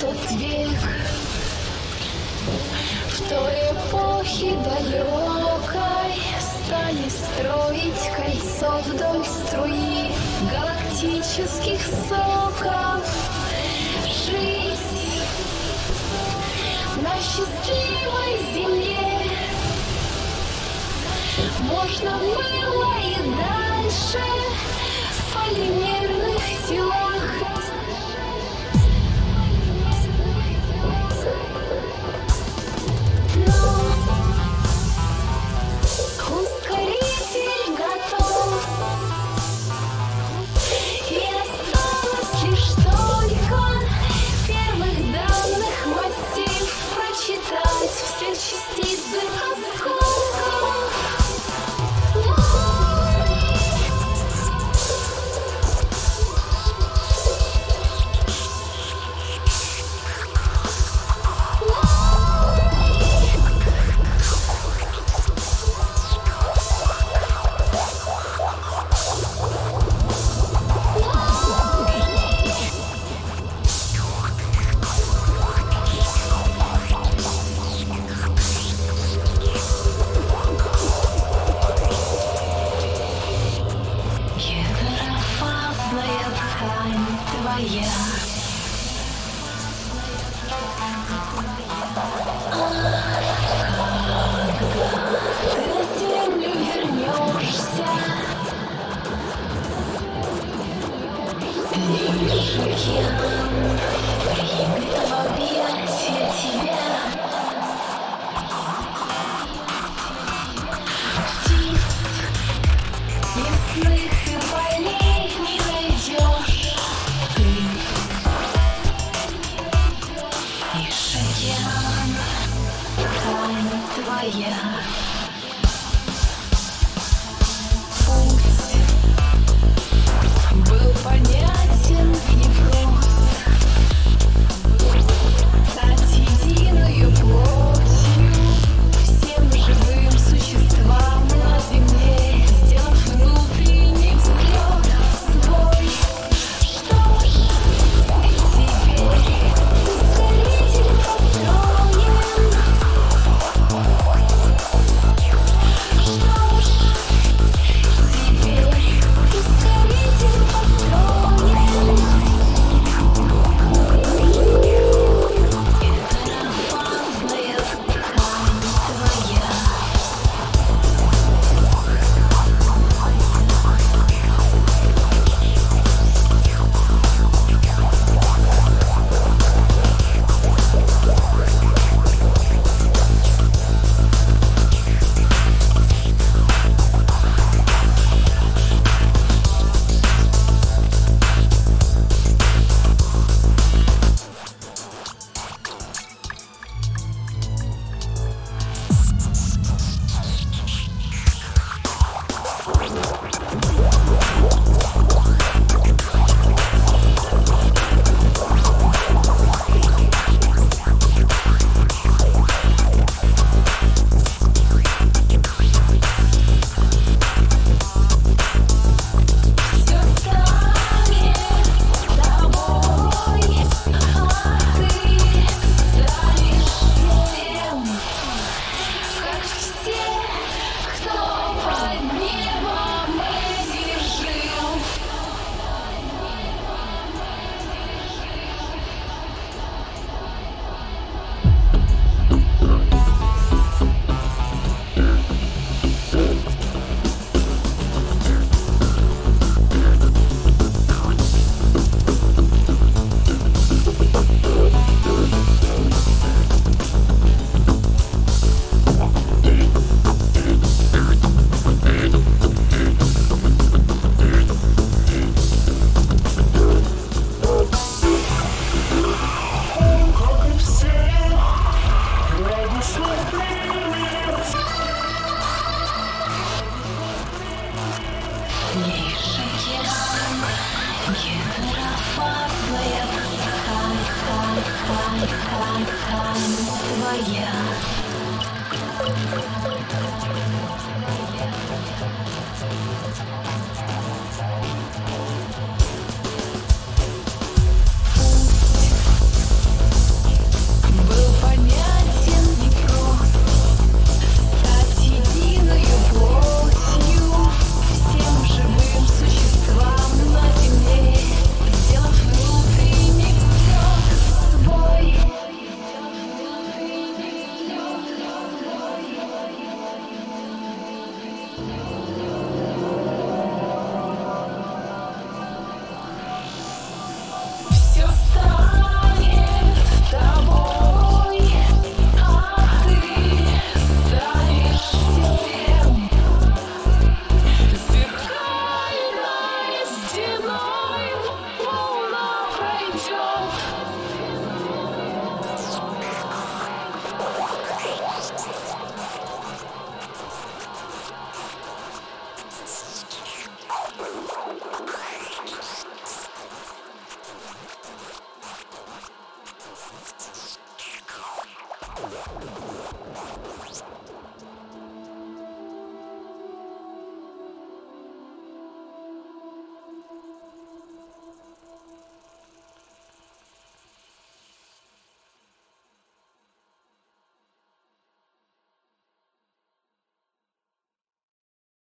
тот век, в той эпохе далекой стали строить кольцо вдоль струи галактических соков. Жизнь на счастливой земле можно было Египет, Египет.